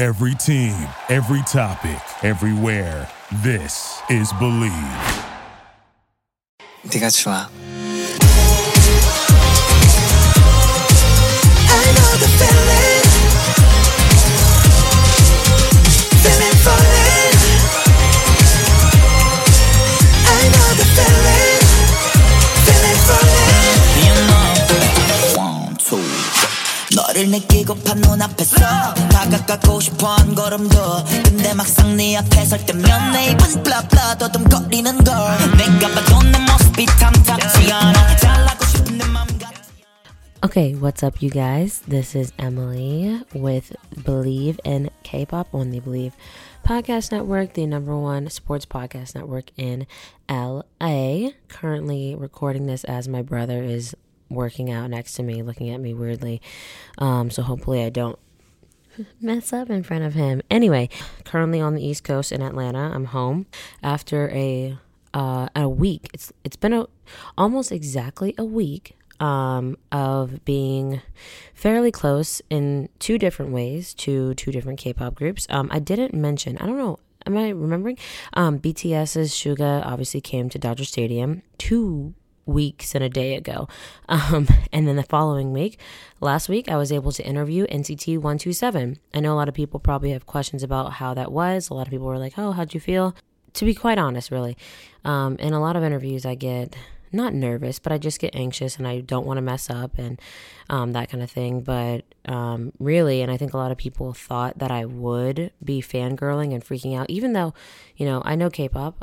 Every team, every topic, everywhere. This is Believe. 네가 좋아. 너를 느끼고파 눈앞에서 다가가고 싶어 한 걸음도 근데 막상 네 앞에 설 때면 내 입은 블라블라 더듬거리는 걸 내가 봐도 내 모습이 탐탁지 않아 잘나고 싶은 내 맘 같지 Okay, what's up, you guys? This is Emily with Believe in K pop on the Believe Podcast Network, the number one sports podcast network in LA. Currently recording this as my brother is working out next to me, looking at me weirdly. Um, so hopefully I don't mess up in front of him. Anyway, currently on the East Coast in Atlanta. I'm home after a uh, a week. It's it's been a almost exactly a week um, of being fairly close in two different ways to two different K-pop groups. Um, I didn't mention. I don't know. Am I remembering? Um, BTS's Suga obviously came to Dodger Stadium two weeks and a day ago. Um, and then the following week, last week, I was able to interview NCT 127. I know a lot of people probably have questions about how that was. A lot of people were like, oh, how'd you feel? To be quite honest, really. Um, in a lot of interviews, I get not nervous, but I just get anxious and I don't want to mess up and um, that kind of thing. But um, really, and I think a lot of people thought that I would be fangirling and freaking out, even though, you know, I know K pop.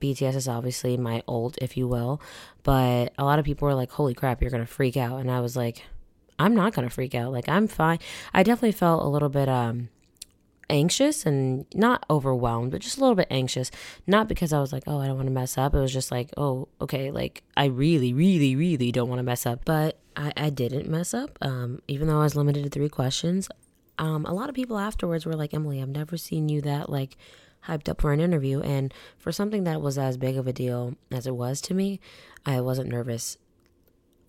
BTS is obviously my old, if you will, but a lot of people were like, holy crap, you're going to freak out. And I was like, I'm not going to freak out. Like, I'm fine. I definitely felt a little bit, um, anxious and not overwhelmed, but just a little bit anxious. Not because I was like, oh, I don't want to mess up. It was just like, oh, okay, like I really, really, really don't want to mess up. But I, I didn't mess up. Um, even though I was limited to three questions. Um, a lot of people afterwards were like, Emily, I've never seen you that like hyped up for an interview. And for something that was as big of a deal as it was to me, I wasn't nervous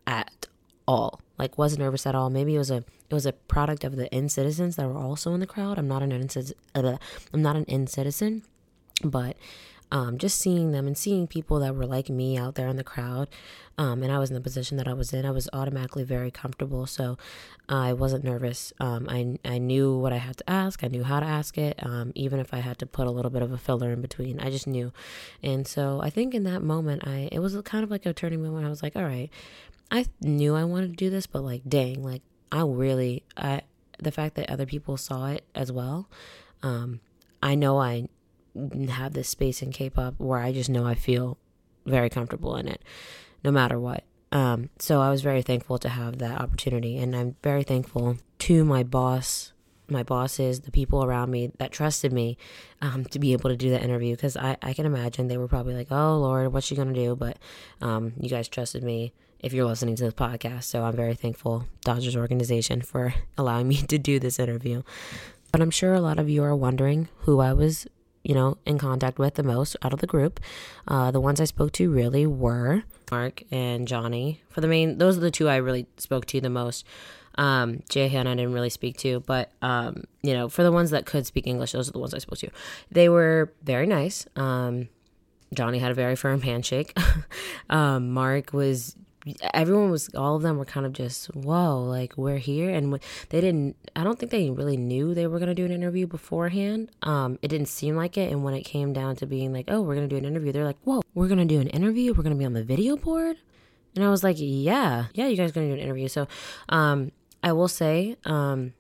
at all. Like wasn't nervous at all. Maybe it was a it was a product of the NCTzens that were also in the crowd. I'm not an in I'm not an NCTzen, but um, just seeing them and seeing people that were like me out there in the crowd, um, and I was in the position that I was in, I was automatically very comfortable. So I wasn't nervous. Um, I I knew what I had to ask. I knew how to ask it. Um, even if I had to put a little bit of a filler in between, I just knew. And so I think in that moment, I it was kind of like a turning moment. I was like, all right, I knew I wanted to do this, but like, dang, like I really, I the fact that other people saw it as well. Um, I know I have this space in K-pop where I just know I feel very comfortable in it, no matter what. Um, so I was very thankful to have that opportunity, and I'm very thankful to my boss, my bosses, the people around me that trusted me um, to be able to do that interview. Because I, I can imagine they were probably like, "Oh Lord, what's she gonna do?" But um, you guys trusted me. If you're listening to this podcast, so I'm very thankful Dodgers organization for allowing me to do this interview. But I'm sure a lot of you are wondering who I was you know, in contact with the most out of the group. Uh, the ones I spoke to really were Mark and Johnny. For the main, those are the two I really spoke to the most. Um, Jaehyun I didn't really speak to, but um, you know, for the ones that could speak English, those are the ones I spoke to. They were very nice. Um, Johnny had a very firm handshake. um, Mark was everyone was all of them were kind of just whoa like we're here. And they didn't i don't think they really knew they were going to do an interview beforehand. Um it didn't seem like it. And when it came down to being like oh we're going to do an interview they're like whoa we're going to do an interview? We're going to be on the video board? And i was like yeah yeah you guys going to do an interview. So um i will say um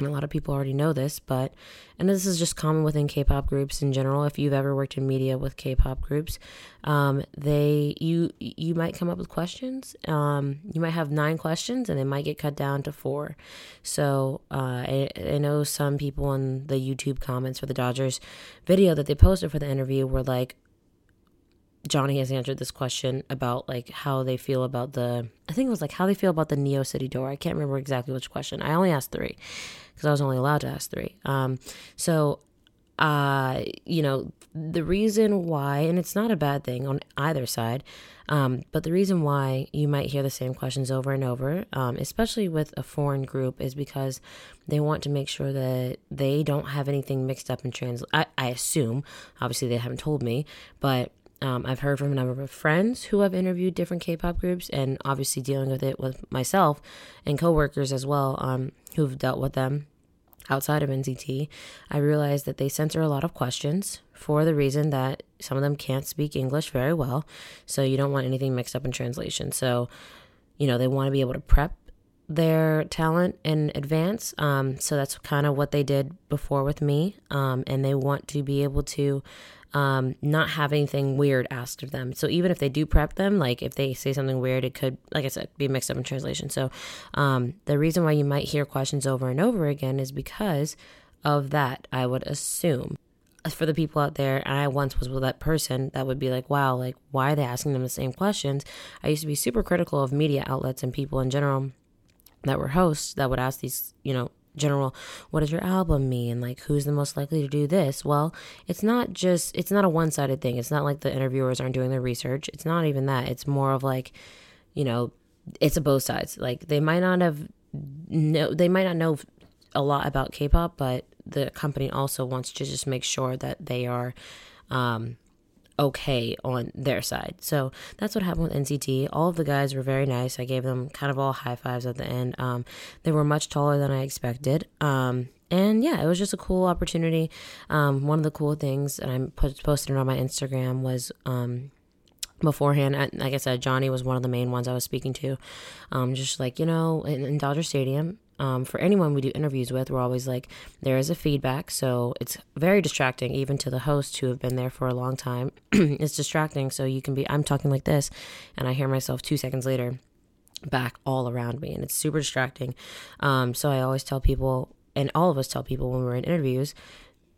and a lot of people already know this, but and this is just common within K-pop groups in general. If you've ever worked in media with K-pop groups, um, they you you might come up with questions. Um, you might have nine questions, and it might get cut down to four. So uh, I, I know some people in the YouTube comments for the Dodgers video that they posted for the interview were like, Johnny has answered this question about like how they feel about the I think it was like how they feel about the Neo City tour. I can't remember exactly which question. I only asked three because I was only allowed to ask three. Um, so uh, you know, the reason why, and it's not a bad thing on either side, um, but the reason why you might hear the same questions over and over, um, especially with a foreign group, is because they want to make sure that they don't have anything mixed up in trans. I, I assume, obviously, they haven't told me, but um, I've heard from a number of friends who have interviewed different K-pop groups, and obviously dealing with it with myself and coworkers as well, um, who've dealt with them outside of NCT. I realized that they censor a lot of questions for the reason that some of them can't speak English very well, so you don't want anything mixed up in translation. So, you know, they want to be able to prep their talent in advance. Um, so that's kind of what they did before with me, um, and they want to be able to um, not have anything weird asked of them. So even if they do prep them, like if they say something weird, it could, like I said, be mixed up in translation. So um, the reason why you might hear questions over and over again is because of that, I would assume. For the people out there, and I once was with that person that would be like, wow, like, why are they asking them the same questions? I used to be super critical of media outlets and people in general that were hosts that would ask these, you know, general what does your album mean? Like who's the most likely to do this? Well it's not just it's not a one-sided thing. It's not like the interviewers aren't doing their research. It's not even that. It's more of like you know it's a both sides. Like they might not have no they might not know a lot about k-pop but the company also wants to just make sure that they are um okay on their side. So that's what happened with NCT. All of the guys were very nice. I gave them kind of all high fives at the end. Um, they were much taller than I expected. Um, and yeah, it was just a cool opportunity. Um, one of the cool things, and I posted it on my Instagram, was um, beforehand. Like I said, Johnny was one of the main ones I was speaking to. Um, just like you know, in, in Dodger Stadium, um, for anyone we do interviews with, we're always like, there is a feedback. So it's very distracting, even to the hosts who have been there for a long time. it's distracting. So you can be, I'm talking like this, and I hear myself two seconds later back all around me, and it's super distracting. Um, so I always tell people, and all of us tell people when we're in interviews,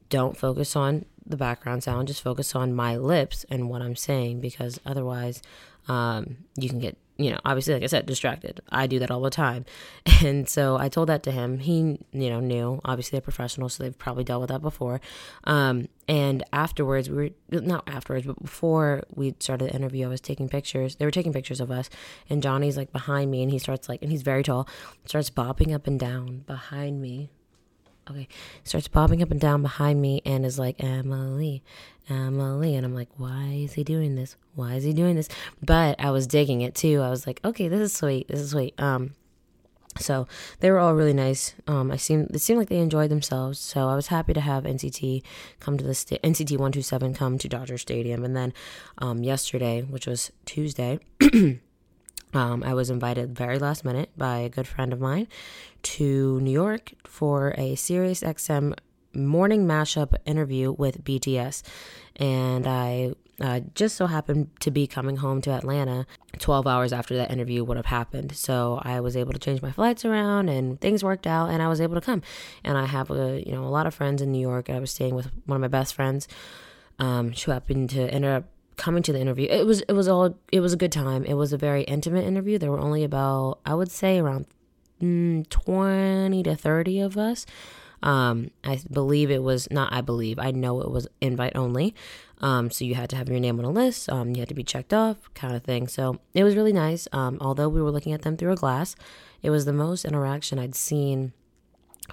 don't focus on the background sound, just focus on my lips and what I'm saying, because otherwise, um, you can get you know, obviously, like I said, distracted. I do that all the time. And so I told that to him. He, you know, knew. Obviously, they're professionals, so they've probably dealt with that before. Um, and afterwards, we were, not afterwards, but before we started the interview, I was taking pictures. They were taking pictures of us. And Johnny's like behind me, and he starts like, and he's very tall, starts bopping up and down behind me okay starts bobbing up and down behind me and is like emily emily and i'm like why is he doing this? Why is he doing this? But i was digging it too. I was like okay this is sweet this is sweet. Um so they were all really nice. Um, I seemed it seemed like they enjoyed themselves. So I was happy to have NCT come to the sta- NCT one two seven come to Dodger Stadium, and then um, yesterday, which was Tuesday, Um, I was invited very last minute by a good friend of mine to New York for a Sirius XM morning mashup interview with BTS. And I uh, just so happened to be coming home to Atlanta 12 hours after that interview would have happened. So I was able to change my flights around and things worked out and I was able to come. And I have a, you know, a lot of friends in New York. I was staying with one of my best friends um, who happened to end up coming to the interview it was it was all it was a good time. It was a very intimate interview. There were only about i would say around mm, 20 to 30 of us. Um i believe it was not i believe i know it was invite only. Um so you had to have your name on a list um you had to be checked off kind of thing. So it was really nice um although we were looking at them through a glass it was the most interaction i'd seen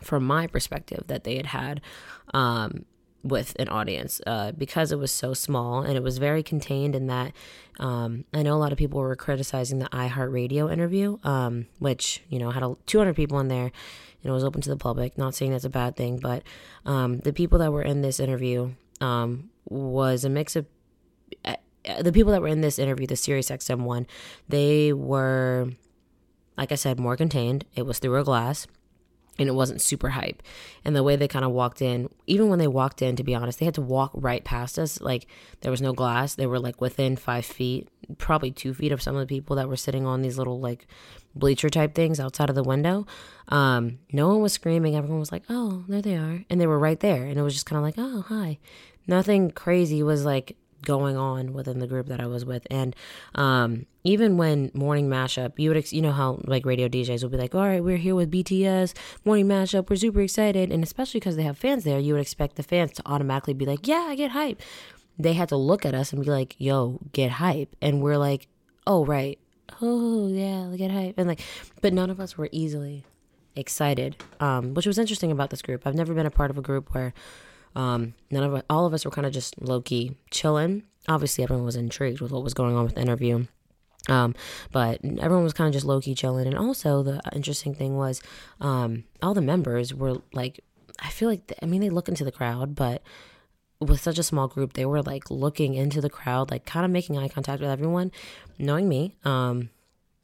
from my perspective that they had had. Um with an audience uh, because it was so small and it was very contained in that um, I know a lot of people were criticizing the iHeartRadio interview, um, which you know had a, 200 people in there and it was open to the public. Not saying that's a bad thing, but um, the people that were in this interview um, was a mix of uh, the people that were in this interview, the Sirius XM one, they were, like I said, more contained. It was through a glass and it wasn't super hype. And the way they kind of walked in, even when they walked in, to be honest, they had to walk right past us. Like there was no glass. They were like within five feet, probably two feet of some of the people that were sitting on these little like bleacher type things outside of the window. Um, no one was screaming. Everyone was like, oh, there they are. And they were right there. And it was just kind of like, oh, hi. Nothing crazy was like going on within the group that I was with. And um, even when morning mashup, you would, ex- you know how like radio DJs will be like, all right, we're here with BTS, morning mashup, we're super excited. And especially because they have fans there, you would expect the fans to automatically be like, yeah, I get hype. They had to look at us and be like, yo, get hype. And we're like, oh, right. Oh, yeah, get hype. And like, but none of us were easily excited, um, which was interesting about this group. I've never been a part of a group where um, none of all of us were kind of just low key chilling. Obviously, everyone was intrigued with what was going on with the interview. Um, but everyone was kind of just low key chilling. And also, the interesting thing was, um, all the members were like, I feel like, I mean, they look into the crowd, but with such a small group, they were like looking into the crowd, like kind of making eye contact with everyone, knowing me. Um,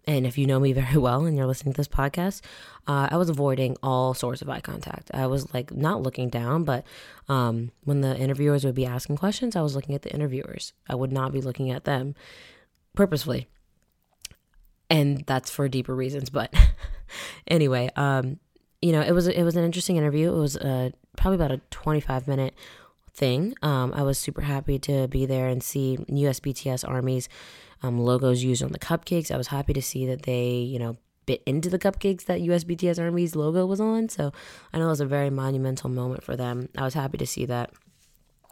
and if you know me very well and you're listening to this podcast, uh, I was avoiding all sorts of eye contact. I was like not looking down, but um, when the interviewers would be asking questions, I was looking at the interviewers. I would not be looking at them purposefully. And that's for deeper reasons. But anyway, um, you know, it was it was an interesting interview. It was uh, probably about a 25 minute thing. Um, I was super happy to be there and see USBTS Army's um, logos used on the cupcakes. I was happy to see that they, you know, bit into the cupcakes that USBTS Army's logo was on. So I know it was a very monumental moment for them. I was happy to see that.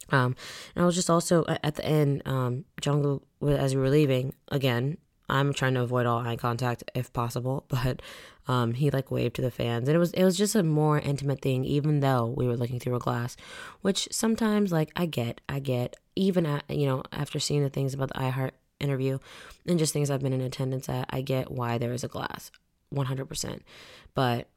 Um, and I was just also at the end, um, Jungkook, as we were leaving, again, I'm trying to avoid all eye contact if possible, but um, he like waved to the fans, and it was it was just a more intimate thing, even though we were looking through a glass, which sometimes like I get, I get, even at you know after seeing the things about the iHeart interview and just things I've been in attendance at, I get why there is a glass, 100%. But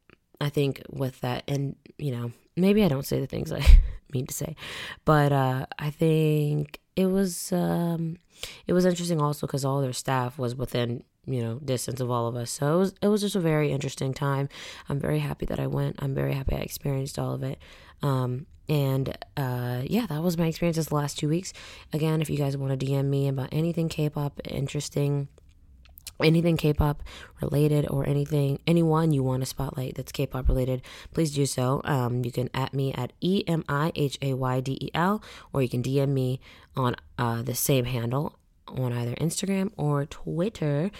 I think with that, and you know, maybe I don't say the things I mean to say, but uh, I think it was um, it was interesting also because all their staff was within you know distance of all of us. So it was it was just a very interesting time. I'm very happy that i went. I'm very happy i experienced all of it. Um, and uh, yeah, that was my experience the last two weeks. Again, if you guys want to DM me about anything K-pop interesting, anything K-pop related, or anything anyone you want to spotlight that's K-pop related, please do so. Um, you can at me at e m i h a y d e l, or you can DM me on uh, the same handle on either Instagram or Twitter.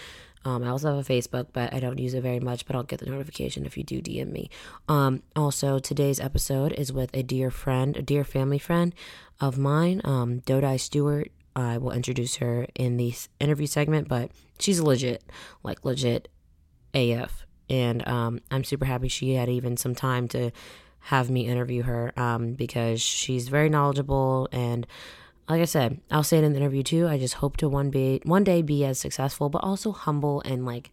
Um, I also have a Facebook, but I don't use it very much, but I'll get the notification if you do DM me. Um, also, today's episode is with a dear friend, a dear family friend of mine, um, Dodai Stewart. I will introduce her in the interview segment, but she's legit, like legit AF. And um, I'm super happy she had even some time to have me interview her um, because she's very knowledgeable and like I said, I'll say it in the interview too. I just hope to one be one day be as successful, but also humble and like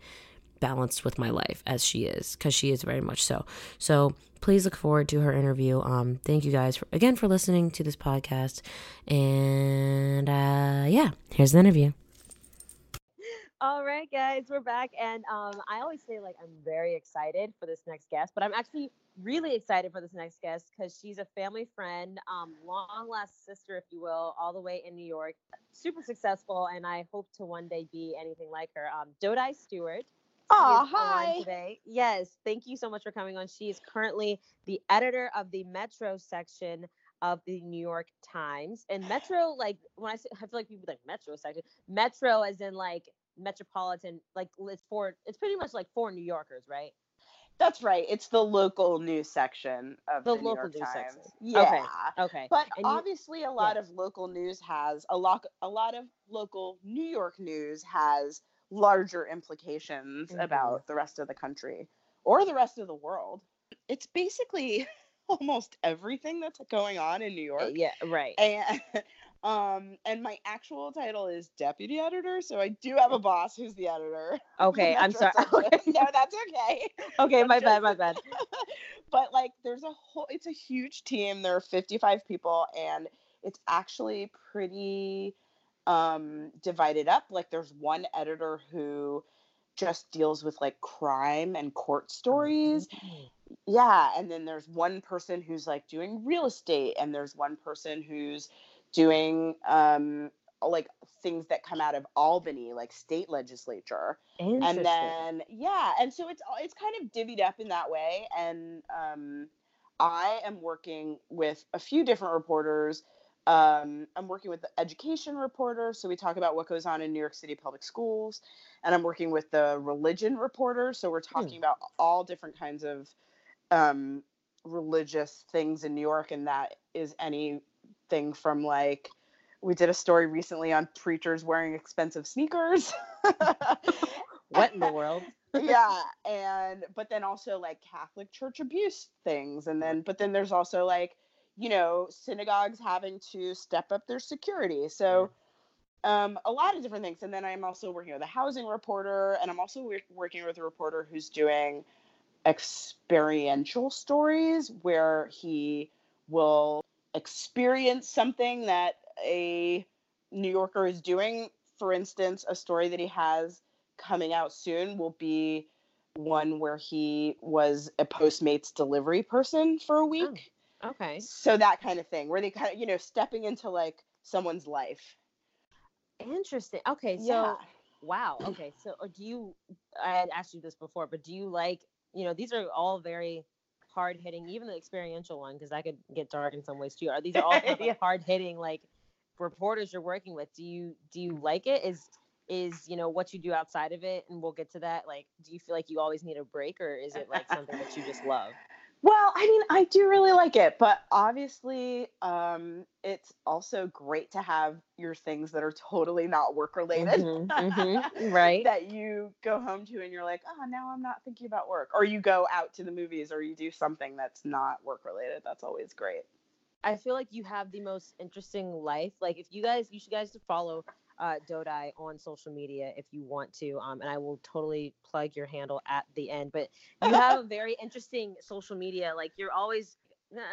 balanced with my life as she is, because she is very much so. So please look forward to her interview. Um, thank you guys for, again for listening to this podcast, and uh, yeah, here's the interview. All right, guys, we're back, and um, I always say like I'm very excited for this next guest, but I'm actually really excited for this next guest because she's a family friend, um, long lost sister, if you will, all the way in New York. Super successful, and I hope to one day be anything like her. Um, Dodai Stewart. Oh, hi. Today. Yes, thank you so much for coming on. She is currently the editor of the Metro section of the New York Times. And Metro, like when I say, I feel like people like Metro section. Metro, as in like metropolitan, like it's for it's pretty much like for New Yorkers, right? That's right. It's the local news section of The the, New local York news Times. section. Yeah. Okay. Okay. But And you- obviously, a lot yeah. of local news has a lot. A lot of local New York news has larger implications Mhm. about the rest of the country or the rest of the world. It's basically almost everything that's going on in New York. yeah, right. And um, and my actual title is deputy editor, so I do have a boss who's the editor. Okay, I'm sorry. section. no, that's okay. Okay, I'm my bad, my bad. but like there's a whole it's a huge team there are 55 people and it's actually pretty um divided up like there's one editor who just deals with like crime and court stories. Yeah and then there's one person who's like doing real estate and there's one person who's doing um like things that come out of albany like state legislature. And then yeah and so it's it's kind of divvied up in that way and um i am working with a few different reporters Um, I'm working with the education reporter, so we talk about what goes on in New York City public schools, and I'm working with the religion reporter, so we're talking about all different kinds of um, religious things in New York, and that is anything from like we did a story recently on preachers wearing expensive sneakers. What in the world? yeah, and but then also like Catholic church abuse things, and then but then there's also like you know synagogues having to step up their security. So um, a lot of different things, and then I'm also working with a housing reporter, and I'm also wor- working with a reporter who's doing experiential stories where he will experience something that a New Yorker is doing. For instance, a story that he has coming out soon will be one where he was a Postmates delivery person for a week. Okay. So that kind of thing, where they kind of, you know, stepping into like someone's life. Interesting. Okay, so Yeah. wow. Okay, so uh, do you? I had asked you this before, but do you like? You know, these are all very hard hitting. Even the experiential one, because that could get dark in some ways too. Are these are all kind of Yeah. hard hitting like reporters you're working with? Do you do you like it? Is is you know what you do outside of it, and we'll get to that. Like, do you feel like you always need a break, or is it like something that you just love? Well, I mean, I do really like it, but obviously, um, it's also great to have your things that are totally not work related. Mhm, mhm, right. that you go home to and you're like, oh, now I'm not thinking about work. Or you go out to the movies or you do something that's not work related. That's always great. I feel like you have the most interesting life. Like if you guys, you should guys to follow uh, Dodai on social media if you want to, um, and I will totally plug your handle at the end. But you have a very interesting social media. Like you're always,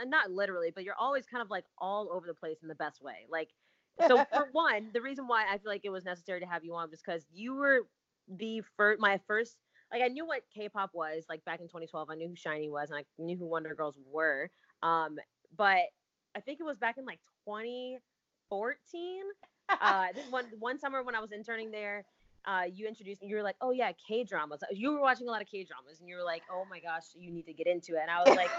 not literally, but you're always kind of like all over the place in the best way. Like so for one, the reason why I feel like it was necessary to have you on was because you were the first, my first. Like I knew what K-pop was like back in 2012. I knew who SHINee was, and I knew who Wonder Girls were. Um, but I think it was back in like 2014. Uh, this one one summer when I was interning there, uh, you introduced me. You were like, "Oh yeah, K dramas." You were watching a lot of K dramas, and you were like, "Oh my gosh, you need to get into it." And I was like,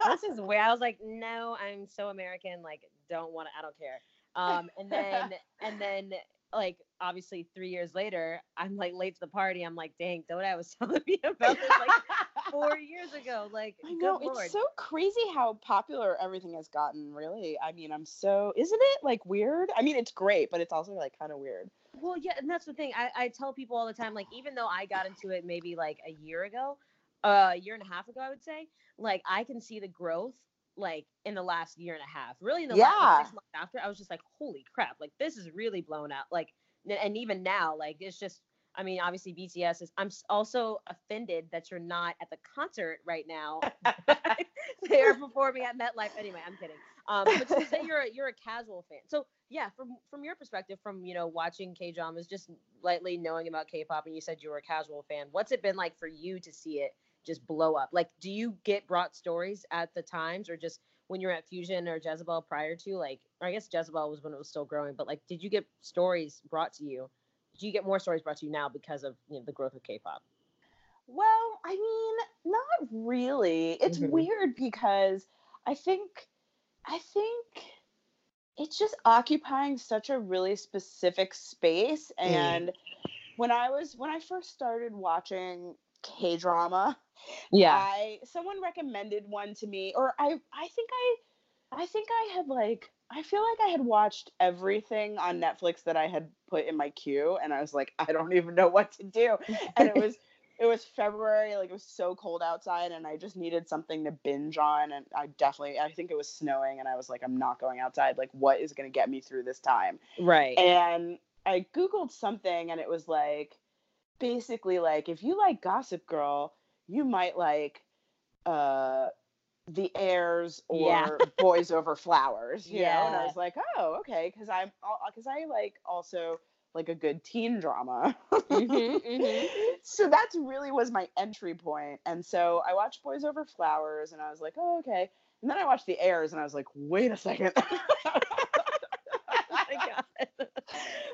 "This is weird." I was like, "No, I'm so American. Like, don't want to. I don't care." Um, and then and then like obviously three years later, I'm like late to the party. I'm like, "Dang, Dodai was telling me about this like four years ago." Like, I know lord. it's so crazy how popular everything has gotten. Really, I mean, I'm so isn't it like weird? I mean, it's great, but it's also like kind of weird. Well, yeah, and that's the thing. I, I tell people all the time, like, even though I got into it maybe like a year ago, uh, a year and a half ago, I would say, like, I can see the growth, like, in the last year and a half. Really, in the last Yeah. six months after, I was just like, holy crap, like, this is really blown out. Like, and even now, like, it's just, I mean, obviously, BTS is, I'm also offended that you're not at the concert right now. they are performing at MetLife. Anyway, I'm kidding. Um, but to say you're a, you're a casual fan. So yeah, from from your perspective, from you know watching K dramas, just lightly knowing about K-pop, and you said you were a casual fan. What's it been like for you to see it just blow up? Like, do you get brought stories at the times, or just when you're at Fusion or Jezebel prior to like, or I guess Jezebel was when it was still growing, but like, did you get stories brought to you? Do you get more stories brought to you now because of you know the growth of K-pop? Well, I mean, not really. It's Mhm. weird because I think I think it's just occupying such a really specific space and when I was when I first started watching K-drama, yeah. I someone recommended one to me or I I think I I think I had like I feel like I had watched everything on Netflix that I had put in my queue and I was like I don't even know what to do. And it was it was February like it was so cold outside and I just needed something to binge on and I definitely I think it was snowing and I was like I'm not going outside. Like what is going to get me through this time? Right. and I googled something and it was like basically like if you like Gossip Girl, you might like uh the Heirs or Yeah. boys over flowers you know and i was like oh okay because i'm because i like also like a good teen drama Mhm, mhm. so that's really was my entry point and so i watched boys over flowers and i was like oh okay and then i watched the Heirs and i was like wait a second my god.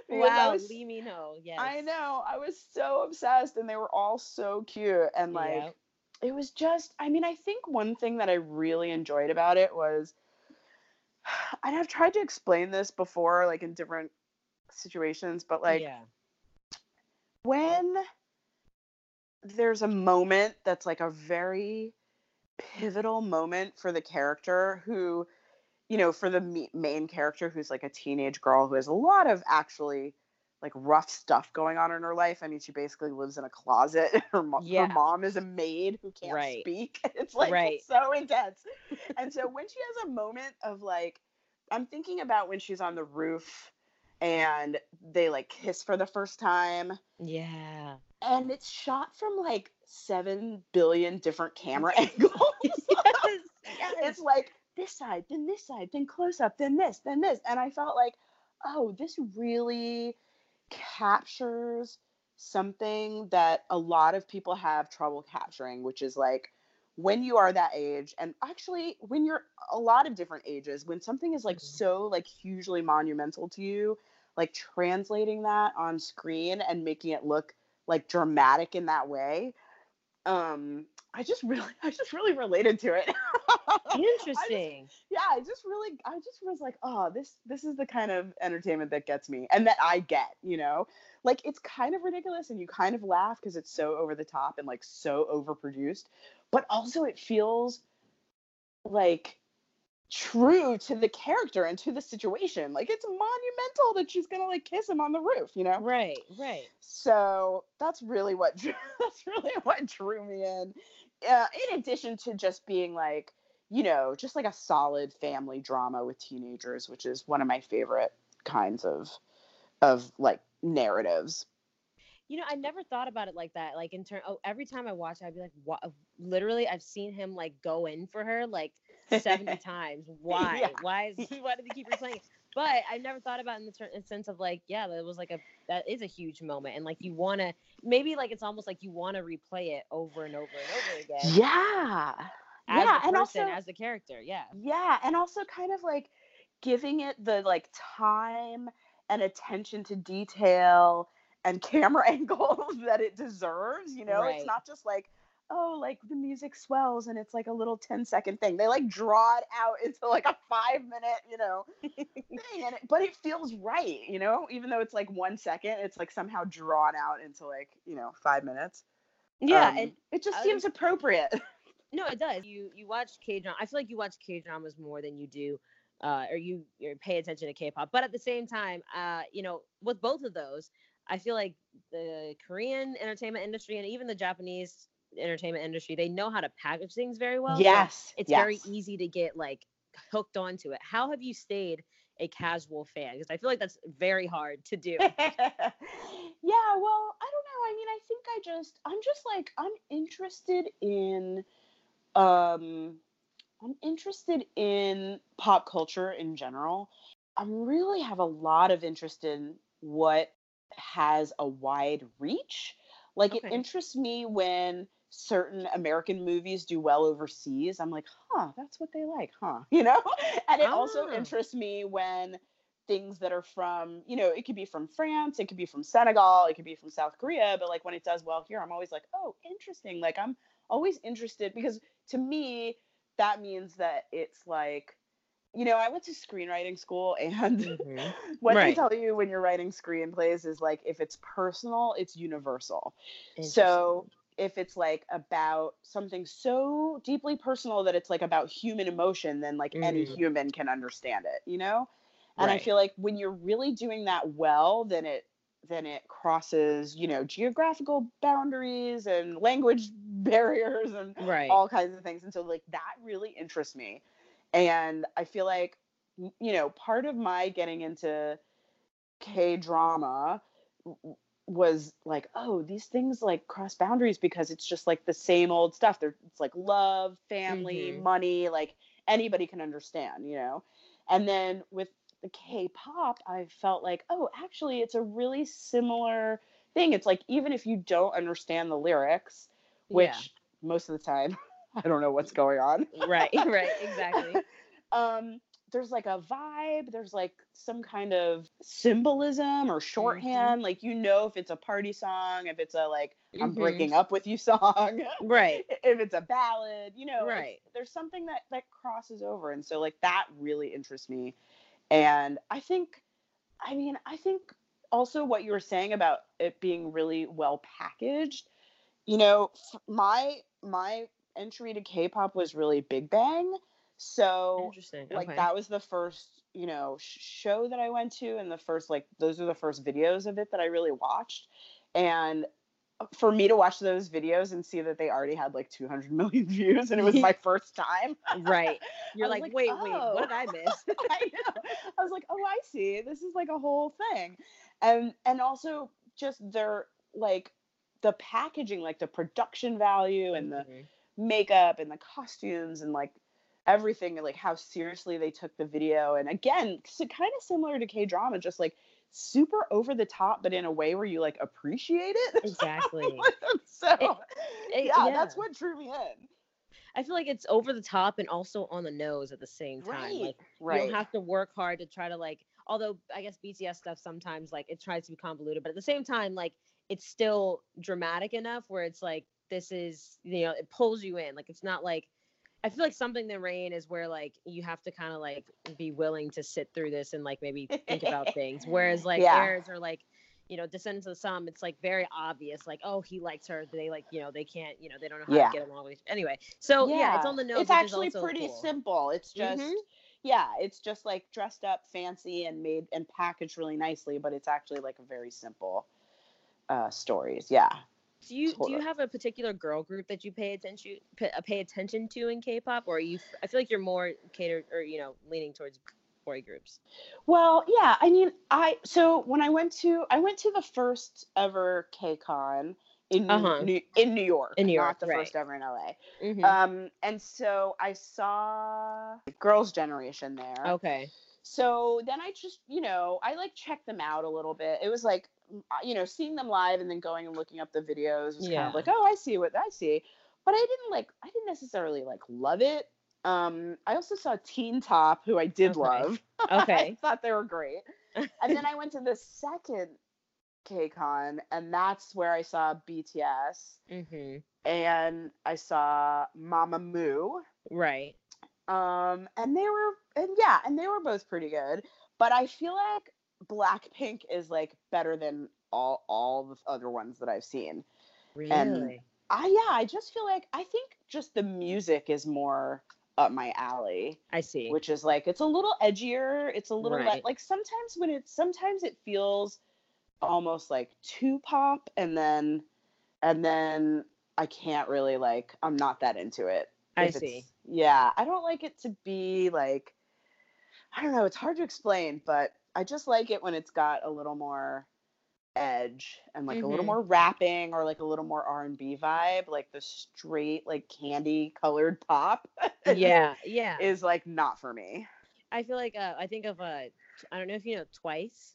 Because I wow, was- Lee Min Ho. Yes. I know. I was so obsessed and they were all so cute and like Yep. It was just I mean, I think one thing that I really enjoyed about it was and I've tried to explain this before, like in different situations, but like yeah. when there's a moment that's like a very pivotal moment for the character who you know for the main character who's like a teenage girl who has a lot of actually like rough stuff going on in her life i mean she basically lives in a closet her, mo- Yeah. her mom is a maid who can't Right. speak it's like Right. it's so intense and so when she has a moment of like i'm thinking about when she's on the roof and they like kiss for the first time Yeah. and it's shot from like seven billion different camera angles. yes. Yes. It's like this side, then this side, then close up, then this, then this. And I felt like, oh, this really captures something that a lot of people have trouble capturing, which is like when you are that age, and actually when you're a lot of different ages, when something is like Mhm. so like hugely monumental to you, like translating that on screen and making it look like dramatic in that way um i just really i just really related to it I just- Interesting. yeah i just really i just was like oh this this is the kind of entertainment that gets me and that i get you know like it's kind of ridiculous and you kind of laugh because it's so over the top and like so overproduced but also it feels like true to the character and to the situation like it's monumental that she's gonna like kiss him on the roof you know Right. Right. so that's really what drew, that's really what drew me in. Uh, in addition to just being like, you know, just like a solid family drama with teenagers, which is one of my favorite kinds of of like narratives. You know, I never thought about it like that. Like in turn, oh, every time I watch, it, I'd be like, "What?" Literally, I've seen him like go in for her like seventy times. Why? Yeah. Why is why did they keep replaying? But I never thought about it in the ter- in sense of like, yeah, that was like a that is a huge moment, and like you want to maybe like it's almost like you want to replay it over and over and over again. Yeah. As yeah, the and also as the character, yeah. yeah, and also kind of like giving it the like time and attention to detail and camera angles that it deserves, you know? Right. It's not just like oh, like the music swells and it's like a little 10 second thing. They like draw it out into like a 5 minute, you know, thing and it, but it feels right, you know? Even though it's like 1 second, it's like somehow drawn out into like, you know, 5 minutes. Yeah, Um, and it just I seems appropriate. No, it does. You you watch K drama. I feel like you watch K dramas more than you do, uh, or you you pay attention to K-pop. But at the same time, uh, you know, with both of those, I feel like the Korean entertainment industry and even the Japanese entertainment industry, they know how to package things very well. so yes. it's yes. very easy to get like hooked onto it. How have you stayed a casual fan? Because I feel like that's very hard to do. yeah, well, I don't know. I mean, I think I just I'm just like I'm interested in um I'm interested in pop culture in general. I really have a lot of interest in what has a wide reach. Like it interests me when certain American movies do well overseas. I'm like, huh, that's what they like, huh? You know? And it also Ah. interests me when things that are from, you know, it could be from France, it could be from Senegal, it could be from South Korea, but like when it does well here, I'm always like, oh, interesting. Like I'm always interested because to me, that means that it's like, you know, I went to screenwriting school and Mhm. what they tell you when you're writing screenplays is like if it's personal, it's universal. So if it's like about something so deeply personal that it's like about human emotion, then like any Mm. human can understand it, you know? And I feel like when you're really doing that well, then it then it crosses, you know, geographical boundaries and language barriers and right. all kinds of things. And so like that really interests me. And I feel like you know, part of my getting into K drama was like, oh, these things like cross boundaries because it's just like the same old stuff. There it's like love, family, Mhm. money, like anybody can understand, you know. And then with the K-pop, I felt like, oh, actually it's a really similar thing. It's like even if you don't understand the lyrics, which Yeah. most of the time I don't know what's going on. right. Right. Exactly. um there's like a vibe there's like some kind of symbolism or shorthand like you know if it's a party song if it's a like i'm Mhm. breaking up with you song Right. if it's a ballad you know Right. there's something that that crosses over and so like that really interests me and i think i mean i think also what you were saying about it being really well packaged you know my my entry to k-pop was really big bang so Interesting. like okay. that was the first you know show that i went to and the first like those are the first videos of it that i really watched and uh, for me to watch those videos and see that they already had like 200 million views and it was my first time Right. You're like, like, wait, wait, oh. what did I miss? I know. I was like, oh, I see. This is like a whole thing, and and also just their like the packaging, like the production value and the Mhm. makeup and the costumes and like everything, like how seriously they took the video. And again, so kind of similar to K drama, just like super over the top, but in a way where you like appreciate it. Exactly. so it- yeah, that's what drew me in. I feel like it's over the top and also on the nose at the same time. Right. Like right. you don't have to work hard to try to like although I guess BTS stuff sometimes like it tries to be convoluted, but at the same time, like it's still dramatic enough where it's like this is you know, it pulls you in. Like it's not like I feel like something the rain is where like you have to kind of like be willing to sit through this and like maybe think about things. Whereas like Yeah. airs are like you know, Descendants of the Sun, it's like very obvious, like, oh, he likes her. They like, you know, they can't, you know, they don't know how Yeah. to get along with Anyway, so yeah, it's on the nose. It's actually pretty cool. simple. It's just Mhm. yeah, it's just like dressed up fancy and made and packaged really nicely, but it's actually like a very simple uh stories. Yeah. Do you do you Totally. have a particular girl group that you pay attention pay, uh, attention to in K-pop, or are you? f- I feel like you're more catered or you know leaning towards boy groups. Well, yeah, I mean, I so when I went to I went to the first ever KCON in Uh-huh. New, in New York, In New York, not the right. first ever in LA. Mhm. Um, and so I saw Girls' Generation there. okay. So then I just, you know, I like checked them out a little bit. It was like, you know, seeing them live and then going and looking up the videos was kind Yeah. of like, oh, I see what I see. But I didn't like, I didn't necessarily like love it. Um, I also saw Teen Top, who I did Okay. love. Okay. I thought they were great. And then I went to the second KCON, and that's where I saw BTS hmm and I saw Mamamoo. Right. Um, and they were, and yeah, and they were both pretty good. But I feel like Blackpink is like better than all all the other ones that I've seen. Really. I yeah, I just feel like I think just the music is more up my alley, I see. which is like it's a little edgier. It's a little le- like sometimes when it's sometimes it feels almost like too pop, and then and then I can't really like I'm not that into it. I see. Yeah, I don't like it to be like I don't know, it's hard to explain, but I just like it when it's got a little more edge and like a little Mhm. more rapping or like a little more R&B vibe, like the straight like candy colored pop. yeah. Yeah. is like not for me. I feel like uh, I think of uh, I don't know if you know Twice.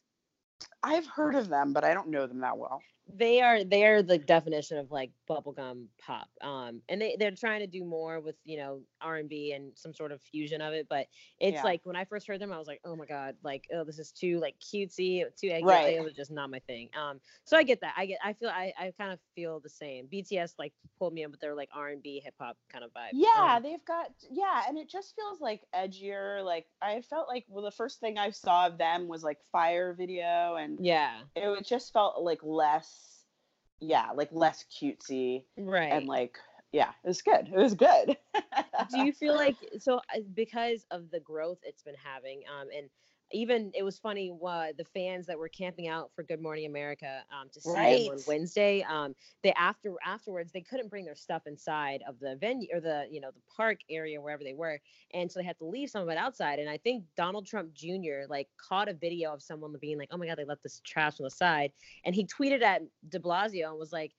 I've heard of them, but I don't know them that well. They are they are the definition of like bubblegum pop um and they they're trying to do more with you know r&b and some sort of fusion of it but it's Yeah. like when i first heard them i was like oh my god like oh this is too like cutesy too egg Right. it was just not my thing um so i get that i get i feel i i kind of feel the same bts like pulled me in with their like r&b hip-hop kind of vibe Yeah, Um, they've got yeah, and it just feels like edgier. Like I felt like well, the first thing I saw of them was like Fire video, and yeah it was- just felt like less, yeah, like less cutesy right and like yeah, it was good. It was good. do you feel like so uh, because of the growth it's been having um and even it was funny what the fans that were camping out for good morning america um to see them on wednesday um they after afterwards they couldn't bring their stuff inside of the venue or the you know the park area wherever they were and so they had to leave some of it outside and i think donald trump jr like caught a video of someone being like oh my god they left this trash on the side and he tweeted at de blasio and was like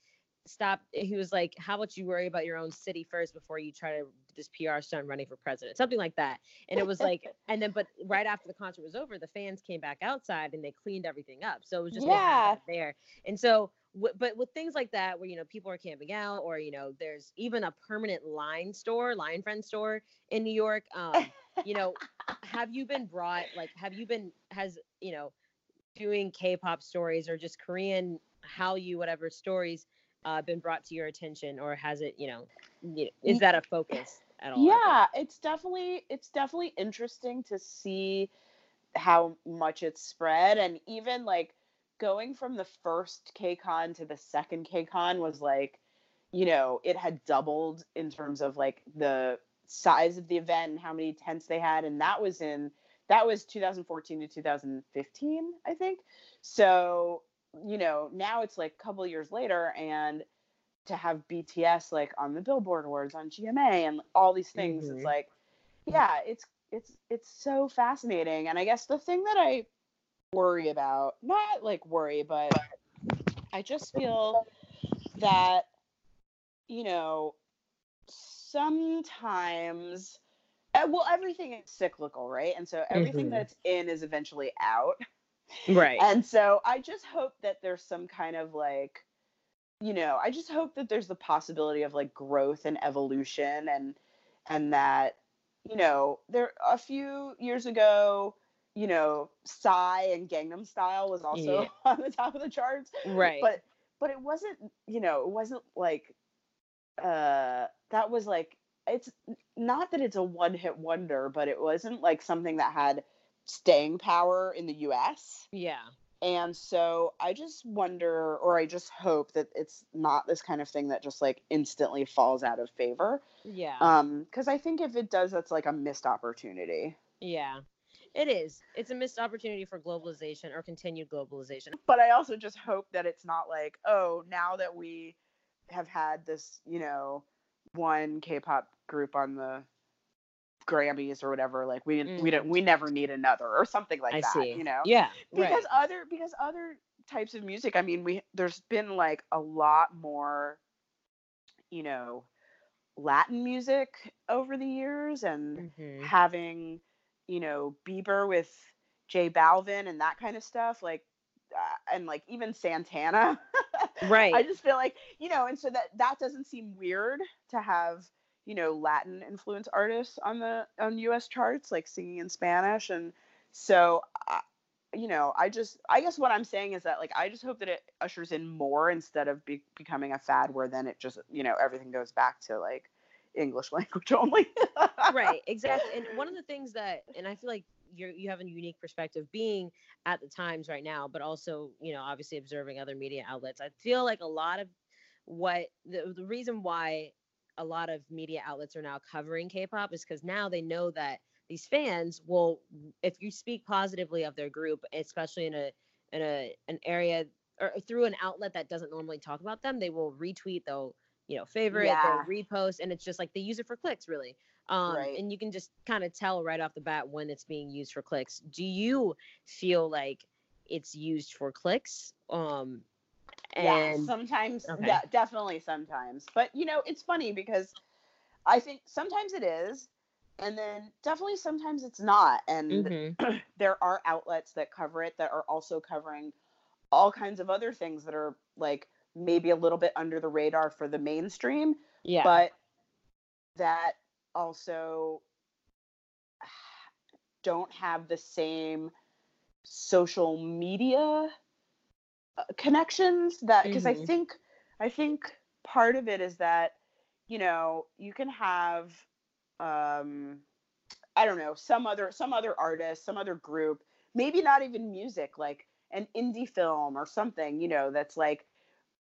stop he was like how about you worry about your own city first before you try to this pr stunt running for president something like that. And it was like and then but right after the concert was over the fans came back outside and they cleaned everything up. So it was just Yeah. there. And so but with things like that where you know people are camping out or you know there's even a permanent line store line friend store in new york um you know, have you been brought like have you been has you know doing K-pop stories or just Korean how you whatever stories uh, been brought to your attention or has it you know is that a focus at all? yeah it's definitely it's definitely interesting to see how much it's spread and even like going from the first KCON to the second KCON was like you know it had doubled in terms of like the size of the event and how many tents they had and that was in that was 2014 to 2015 i think so you know now it's like a couple years later and to have bts like on the billboard awards on gma and all these things Mhm. it's like yeah it's it's it's so fascinating and i guess the thing that i worry about not like worry but i just feel that you know sometimes uh, well everything is cyclical right and so everything Mhm. that's in is eventually out Right. and so I just hope that there's some kind of like, you know, I just hope that there's the possibility of like growth and evolution and and that, you know, there a few years ago, you know, Psy and Gangnam Style was also Yeah. on the top of the charts. right. But but it wasn't, you know, it wasn't like uh that was like it's not that it's a one hit wonder, but it wasn't like something that had staying power in the US. yeah. And so I just wonder, or I just hope that it's not this kind of thing that just like instantly falls out of favor. Yeah. Um, because I think if it does, that's like a missed opportunity. yeah. It is. It's a missed opportunity for globalization or continued globalization. But I also just hope that it's not like, oh, now that we have had this, you know, one K-pop group on the Grammys or whatever, like we we don't we never need another or something like I that. see. You know? Yeah. because right. other because other types of music i mean we there's been like a lot more you know latin music over the years and Mhm. having you know bieber with j balvin and that kind of stuff like uh, and like even santana Right. i just feel like you know and so that that doesn't seem weird to have you know latin influence artists on the on us charts like singing in spanish. And so I you know i just i guess what i'm saying is that like i just hope that it ushers in more instead of be- becoming a fad where then it just you know everything goes back to like english language only. Right exactly. And one of the things that and i feel like you're you have a unique perspective being at the times right now but also you know obviously observing other media outlets. I feel like a lot of what the, the reason why a lot of media outlets are now covering k-pop is because now they know that these fans will if you speak positively of their group especially in a in a an area or through an outlet that doesn't normally talk about them they will retweet they'll you know favorite Yeah. they'll repost and it's just like they use it for clicks really um, Right. and you can just kind of tell right off the bat when it's being used for clicks do you feel like it's used for clicks um yeah sometimes Okay. yeah definitely sometimes but you know it's funny because i think sometimes it is and then definitely sometimes it's not and Mhm. there are outlets that cover it that are also covering all kinds of other things that are like maybe a little bit under the radar for the mainstream yeah but that also don't have the same social media connections that because i Mhm. think i think part of it is that you know you can have um i don't know some other some other artist some other group maybe not even music like an indie film or something you know that's like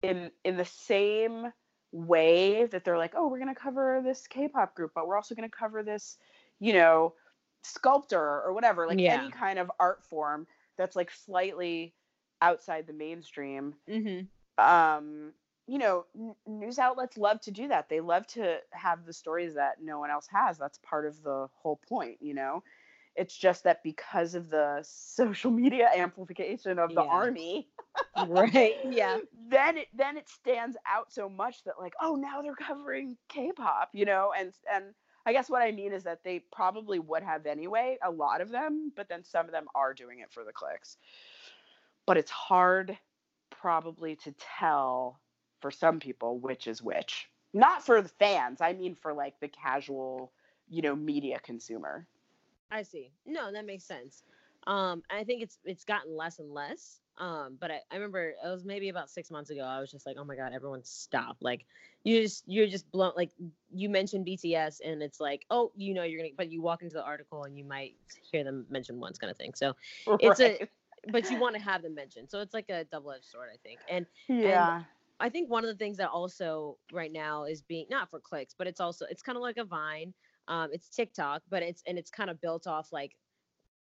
in in the same way that they're like oh we're going to cover this k-pop group but we're also going to cover this you know sculptor or whatever like Yeah. any kind of art form that's like slightly outside the mainstream Mhm. um you know n- news outlets love to do that. They love to have the stories that no one else has. That's part of the whole point you know? It's just that because of the social media amplification of the Yeah. army right yeah. then it then it stands out so much that like oh now they're covering k-pop you know? And and i guess what i mean is that they probably would have anyway a lot of them but then some of them are doing it for the clicks but it's hard probably to tell for some people which is which not for the fans i mean for like the casual you know media consumer I see. No, that makes sense. Um, I think it's it's gotten less and less. Um, but I, I remember it was maybe about six months ago. I was just like, oh my god, everyone stop! Like, you just you're just blown. Like you mentioned BTS, and it's like, oh, you know, you're gonna. But you walk into the article and you might hear them mentioned once, kind of thing. So it's a. But you want to have them mentioned, so it's like a double-edged sword, I think. And yeah. I think one of the things that also right now is being not for clicks, but it's also it's kind of like a Vine. Um, it's TikTok, but it's and it's kind of built off like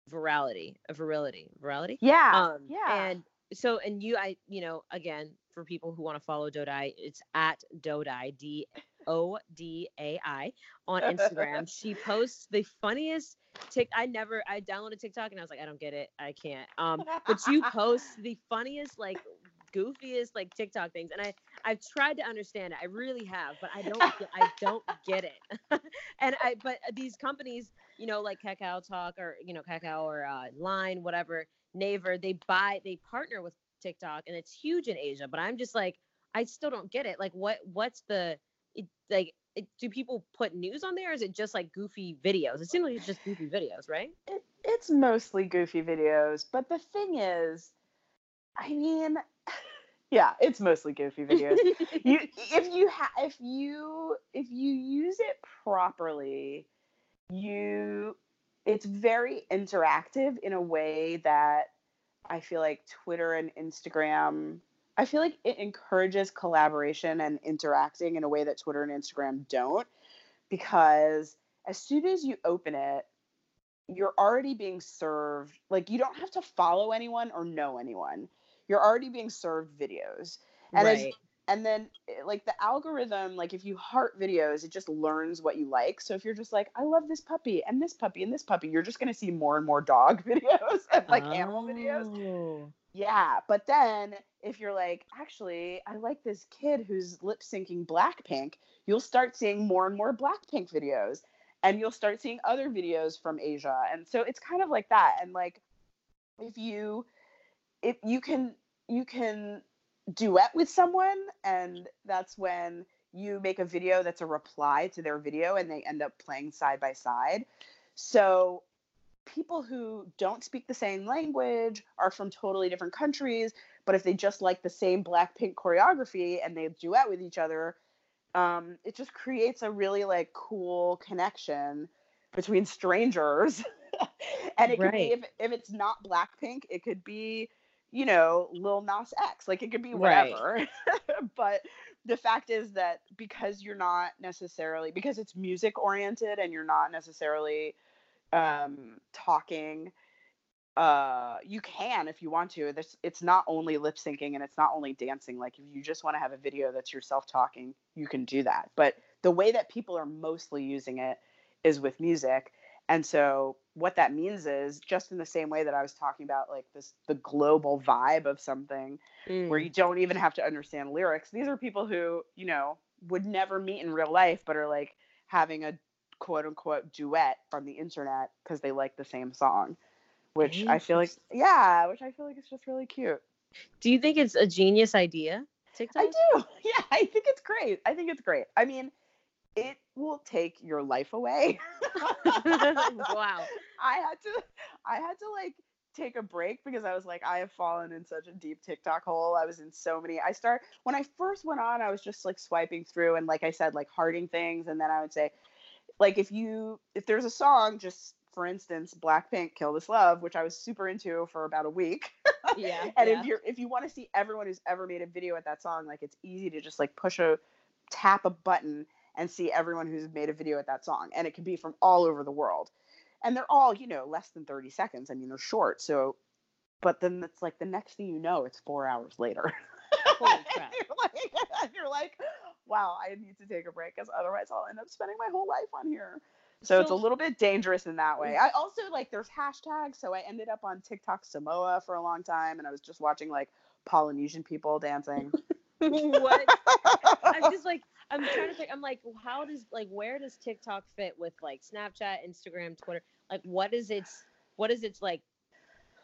virality, a virility, virality. yeah. Um, yeah. And so, and you, I, you know, again, for people who want to follow Dodai, it's at Dodai, D O D A I, on Instagram. she posts the funniest tick. I never, I downloaded TikTok and I was like, I don't get it. I can't. Um, but you post the funniest, like, goofiest, like TikTok things, and I, I've tried to understand it. I really have, but I don't, I don't get it. and I, but these companies, you know, like Kakao Talk or you know, Kakao or uh, Line, whatever, Naver, they buy, they partner with TikTok, and it's huge in Asia. But I'm just like, I still don't get it. Like, what, what's the, it, like, it, do people put news on there? Or is it just like goofy videos? It seems like it's just goofy videos, right? it, it's mostly goofy videos, but the thing is, I mean, yeah, it's mostly goofy videos. you if you ha- if you if you use it properly, you it's very interactive in a way that I feel like Twitter and Instagram I feel like it encourages collaboration and interacting in a way that Twitter and Instagram don't because as soon as you open it you're already being served like you don't have to follow anyone or know anyone you're already being served videos and as, right. and then eh, like the algorithm like if you heart videos it just learns what you like so if you're just like i love this puppy and this puppy and this puppy you're just going to see more and more dog videos and like animal videos Oh. yeah but then if you're like actually i like this kid who's lip syncing blackpink you'll start seeing more and more blackpink videos and you'll start seeing other videos from asia and so it's kind of like that and like if you if you can you can duet with someone and that's when you make a video that's a reply to their video and they end up playing side by side. So people who don't speak the same language are from totally different countries but if they just like the same blackpink choreography and they duet with each other um, it just creates a really like cool connection between strangers. And it could be if, if it's not blackpink it could be you know lil nas x. Like it could be Right. whatever but the fact is that because you're not necessarily because it's music oriented and you're not necessarily um talking uh you can if you want to this it's not only lip syncing and it's not only dancing like if you just want to have a video that's yourself talking you can do that but the way that people are mostly using it is with music and so what that means is just in the same way that i was talking about like this the global vibe of something where Mm. you don't even have to understand lyrics. These are people who, you know, would never meet in real life, but are like having a quote unquote duet on the internet because they like the same song, which I feel like, yeah, which I feel like is just really cute. Do you think it's a genius idea? TikTok. I do. Yeah, I think it's great. I think it's great. I mean, it will take your life away. wow. I had to I had to like take a break because I was like I have fallen in such a deep TikTok hole. I was in so many. I start when I first went on, I was just like swiping through and like I said like hearting things and then I would say like if you if there's a song just for instance Blackpink Kill This Love, which I was super into for about a week. Yeah. and yeah. if you're if you want to see everyone who's ever made a video at that song, like it's easy to just like push a tap a button and see everyone who's made a video at that song. And it can be from all over the world. And they're all, you know, less than 30 seconds. I mean, they're short. So but then it's like the next thing you know, it's four hours later. Holy And crap. you're like, and you're like, wow, I need to take a break because otherwise I'll end up spending my whole life on here. So, it's a little bit dangerous in that way. Mm. I also like there's hashtags, so I ended up on TikTok Samoa for a long time, and I was just watching like Polynesian people dancing. what? I'm just like I'm trying to think. I'm like, how does like where does TikTok fit with like Snapchat, Instagram, Twitter? Like, what is its what is its like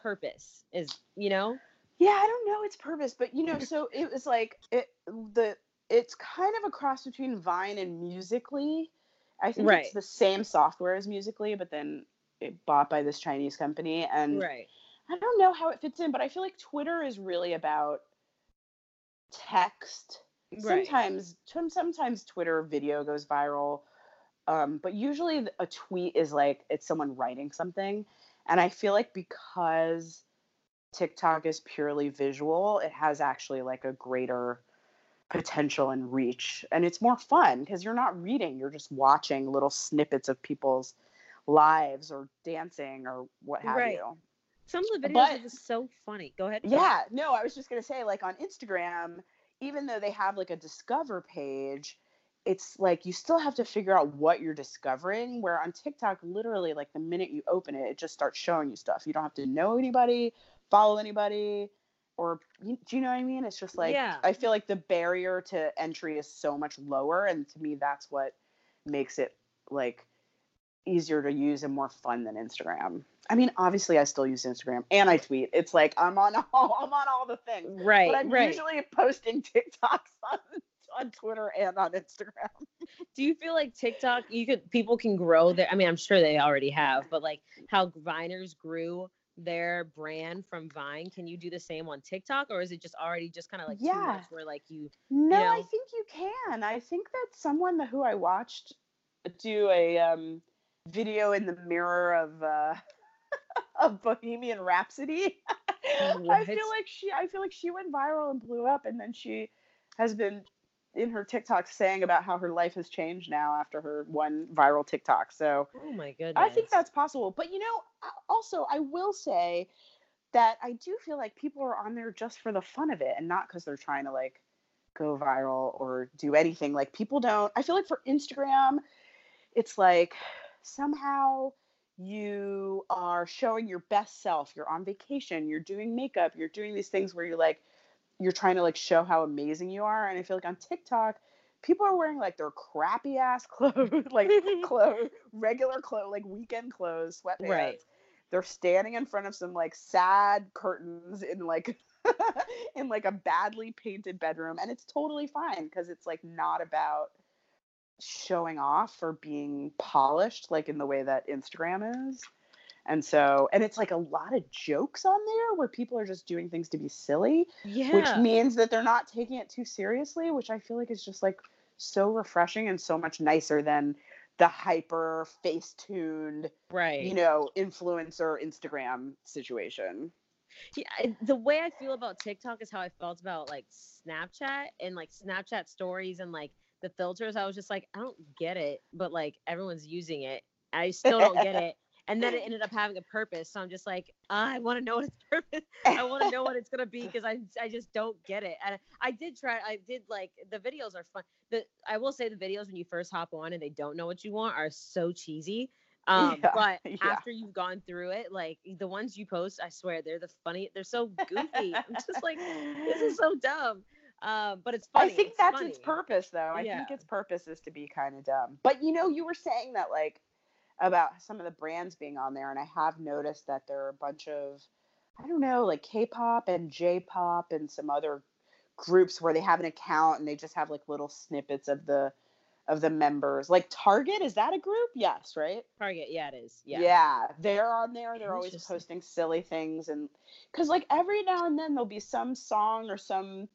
purpose? Is you know? Yeah, I don't know its purpose, but you know, so it was like it the it's kind of a cross between Vine and Musical.ly. I think Right. it's the same software as Musical.ly, but then it bought by this Chinese company, and Right. I don't know how it fits in, but I feel like Twitter is really about text. Right. Sometimes, some- sometimes Twitter video goes viral, um, but usually a tweet is like it's someone writing something, and I feel like because TikTok is purely visual, it has actually like a greater potential and reach, and it's more fun because you're not reading, you're just watching little snippets of people's lives or dancing or what have Right. you. Some of the videos are But- just so funny. Go ahead. Yeah, no, I was just gonna say, like on Instagram, even though they have like a discover page, it's like you still have to figure out what you're discovering. Where on TikTok, literally, like the minute you open it, it just starts showing you stuff. You don't have to know anybody, follow anybody, or do you know what I mean? It's just like Yeah. I feel like the barrier to entry is so much lower, and to me, that's what makes it like easier to use and more fun than Instagram. I mean, obviously, I still use Instagram and I tweet. It's like I'm on all I'm on all the things, Right. but I'm right. usually posting TikToks on on Twitter and on Instagram. Do you feel like TikTok you could people can grow their I mean I'm sure they already have, but like how Viners grew their brand from Vine, can you do the same on TikTok or is it just already just kind of like too Yeah. much where like you No, I know? think you can. I think that someone who I watched do a um, video in the mirror of uh, of Bohemian Rhapsody. I feel like she I feel like she went viral and blew up and then she has been in her TikTok saying about how her life has changed now after her one viral TikTok. So Oh my goodness. I think that's possible. But you know, also I will say that I do feel like people are on there just for the fun of it and not because they're trying to like go viral or do anything. Like people don't. I feel like for Instagram, it's like somehow you are showing your best self. You're on vacation. You're doing makeup. You're doing these things where you're like you're trying to like show how amazing you are. And I feel like on TikTok, people are wearing like their crappy ass clothes, like clothes, regular clothes, like weekend clothes, sweatpants. Right. They're standing in front of some like sad curtains in like in like a badly painted bedroom, and it's totally fine because it's like not about showing off or being polished like in the way that Instagram is. And so, and it's like a lot of jokes on there where people are just doing things to be silly yeah. which means that they're not taking it too seriously, which I feel like is just like so refreshing and so much nicer than the hyper face tuned, right. you know, influencer Instagram situation. Yeah, the way I feel about TikTok is how I felt about like Snapchat and like Snapchat stories and like the filters. I was just like, I don't get it, but like everyone's using it. I still don't get it. And then it ended up having a purpose. So I'm just like, I want to know what its purpose. I want to know what it's gonna be because I I just don't get it. And I did try. I did like the videos are fun. The I will say the videos when you first hop on and they don't know what you want are so cheesy. Um, Yeah, but yeah. after you've gone through it, like the ones you post, I swear they're the funny. They're so goofy. I'm just like, this is so dumb. Um, but it's funny. I think it's that's funny. its purpose, though. I Yeah. think its purpose is to be kind of dumb. But you know, you were saying that like about some of the brands being on there, and I have noticed that there are a bunch of, I don't know, like K-pop and J-pop and some other groups where they have an account and they just have like little snippets of the of the members. Like Target, is that a group? Yes, right? Target. Yeah, it is. Yeah. Yeah, they're on there. They're always posting silly things, and because like every now and then there'll be some song or some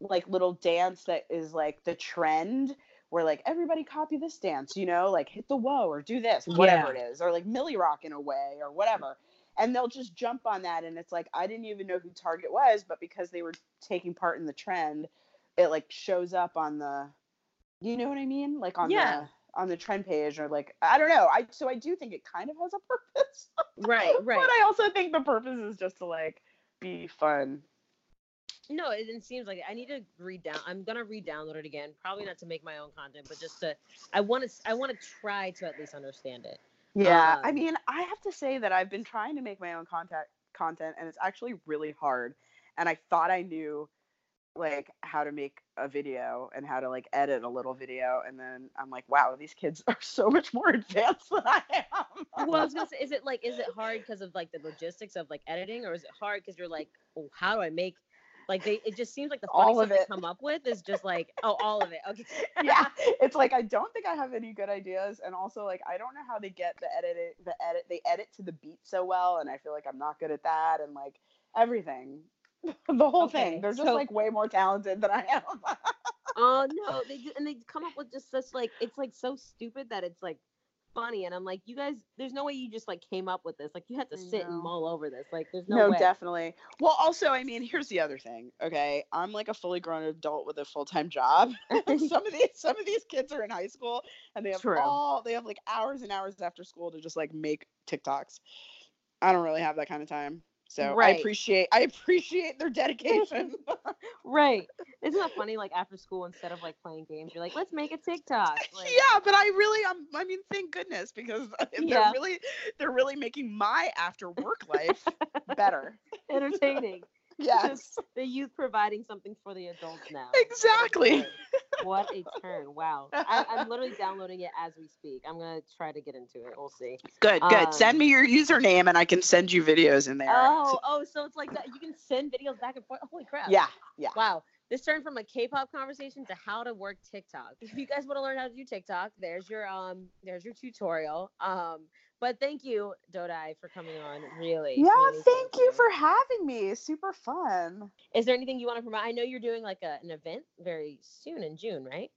like little dance that is like the trend where like everybody copy this dance, you know, like hit the whoa or do this, whatever it is, or like Milly Rock in a way or whatever. And they'll just jump on that, and it's like I didn't even know who Target was, but because they were taking part in the trend, it like shows up on the, you know what I mean, like on Yeah. the on the trend page or like I don't know. I so I do think it kind of has a purpose. Right. Right. But I also think the purpose is just to like be fun. No, it, it seems like it. I need to read down. I'm gonna re-download it again. Probably not to make my own content, but just to. I want to. I want to try to at least understand it. Yeah, I Um, mean, I have to say that I've been trying to make my own content content and it's actually really hard. And I thought I knew like how to make a video and how to like edit a little video and then I'm like, wow, these kids are so much more advanced than I am. Well, I was gonna say, is it like, is it hard because of like the logistics of like editing, or is it hard because you're like, oh, how do I make Like they, it just seems like the All of it. they come up with is just like, oh, all of it. Okay. yeah, it's like I don't think I have any good ideas, and also like I don't know how they get the edit, the edit, they edit to the beat so well, and I feel like I'm not good at that, and like everything, the whole Okay, thing. They're just so- like way more talented than I am. Oh no, they do, and they come up with just such like it's like so stupid that it's like funny, and I'm like, you guys, there's no way you just like came up with this. Like you had to sit and mull over this. Like there's no, No, way. definitely. Well, also, I mean, here's the other thing. Okay, I'm like a fully grown adult with a full time job. some of these, some of these kids are in high school, and they have True. all, they have like hours and hours after school to just like make TikToks. I don't really have that kind of time, so I appreciate, I appreciate their dedication. Right. Isn't that funny? Like after school, instead of like playing games, you're like, let's make a TikTok. Like, yeah, but I really, um, I mean, thank goodness because they're really, they're really making my after work life better. entertaining. Yes, The youth providing something for the adults now. exactly. What a turn! Wow, I, I'm literally downloading it as we speak. I'm gonna try to get into it. We'll see. Good, good. Um, Send me your username and I can send you videos in there. Oh, oh, so it's like that. You can send videos back and forth. Holy crap! yeah, yeah. Wow. This turned from a K-pop conversation to how to work TikTok. If you guys want to learn how to do TikTok, there's your um, there's your tutorial. Um, but thank you, Dodai, for coming on. Really. Yeah, really thank you for having me. Super fun. Is there anything you want to promote? I know you're doing like a, an event very soon in June, right?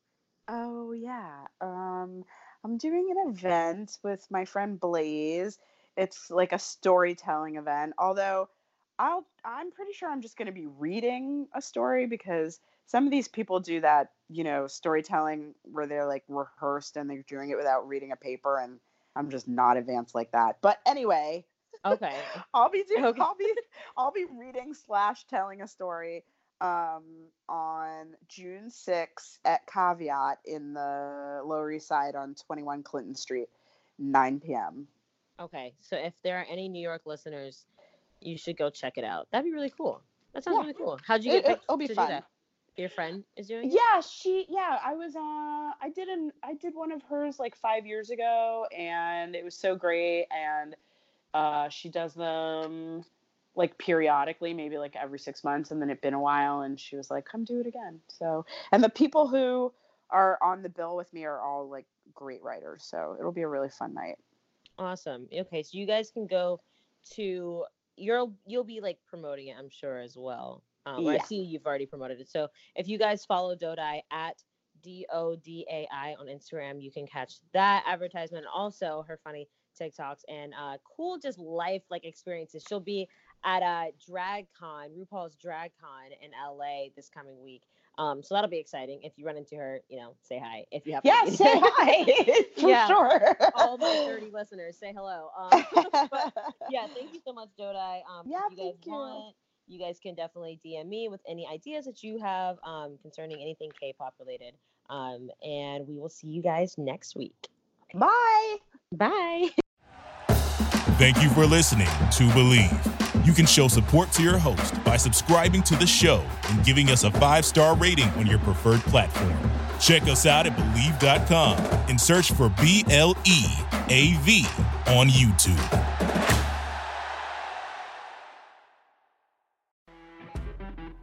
Oh yeah. Um I'm doing an event with my friend Blaze. It's like a storytelling event. Although I'll I'm pretty sure I'm just going to be reading a story because some of these people do that, you know, storytelling where they're like rehearsed and they're doing it without reading a paper and I'm just not advanced like that. But anyway, Okay. I'll be doing Okay. I'll be I'll be reading slash telling a story um on June 6th at Caveat in the Lower East Side on 21 Clinton Street, 9 p.m. Okay. So if there are any New York listeners, you should go check it out. That'd be really cool. That sounds Yeah. really cool. How'd you It- get picked it'll be to fun. Your friend is doing? Yeah, she yeah, I was uh I did an I did one of hers like 5 years ago and it was so great and uh she does them like periodically, maybe like every 6 months and then it'd been a while and she was like come do it again. So, and the people who are on the bill with me are all like great writers. So, it'll be a really fun night. Awesome. Okay, so you guys can go to you'll you'll be like promoting it, I'm sure as well. Um, I see you've already promoted it. So if you guys follow Dodai at D O D A I on Instagram, you can catch that advertisement. Also, her funny TikToks and uh, cool just life like experiences. She'll be at a drag con, RuPaul's DragCon in LA this coming week. Um, so that'll be exciting. If you run into her, you know, say hi. If you have Yeah, say hi. For Yeah. sure. all my 30 listeners, say hello. Um, but yeah, thank you so much, Dodai. Um, Yeah, if you guys thank you. want, you guys can definitely DM me with any ideas that you have um, concerning anything K-pop related. Um, and we will see you guys next week. Bye. Bye. Thank you for listening to Bleav. You can show support to your host by subscribing to the show and giving us a five star rating on your preferred platform. Check us out at Bleav.com and search for B L E A V on YouTube.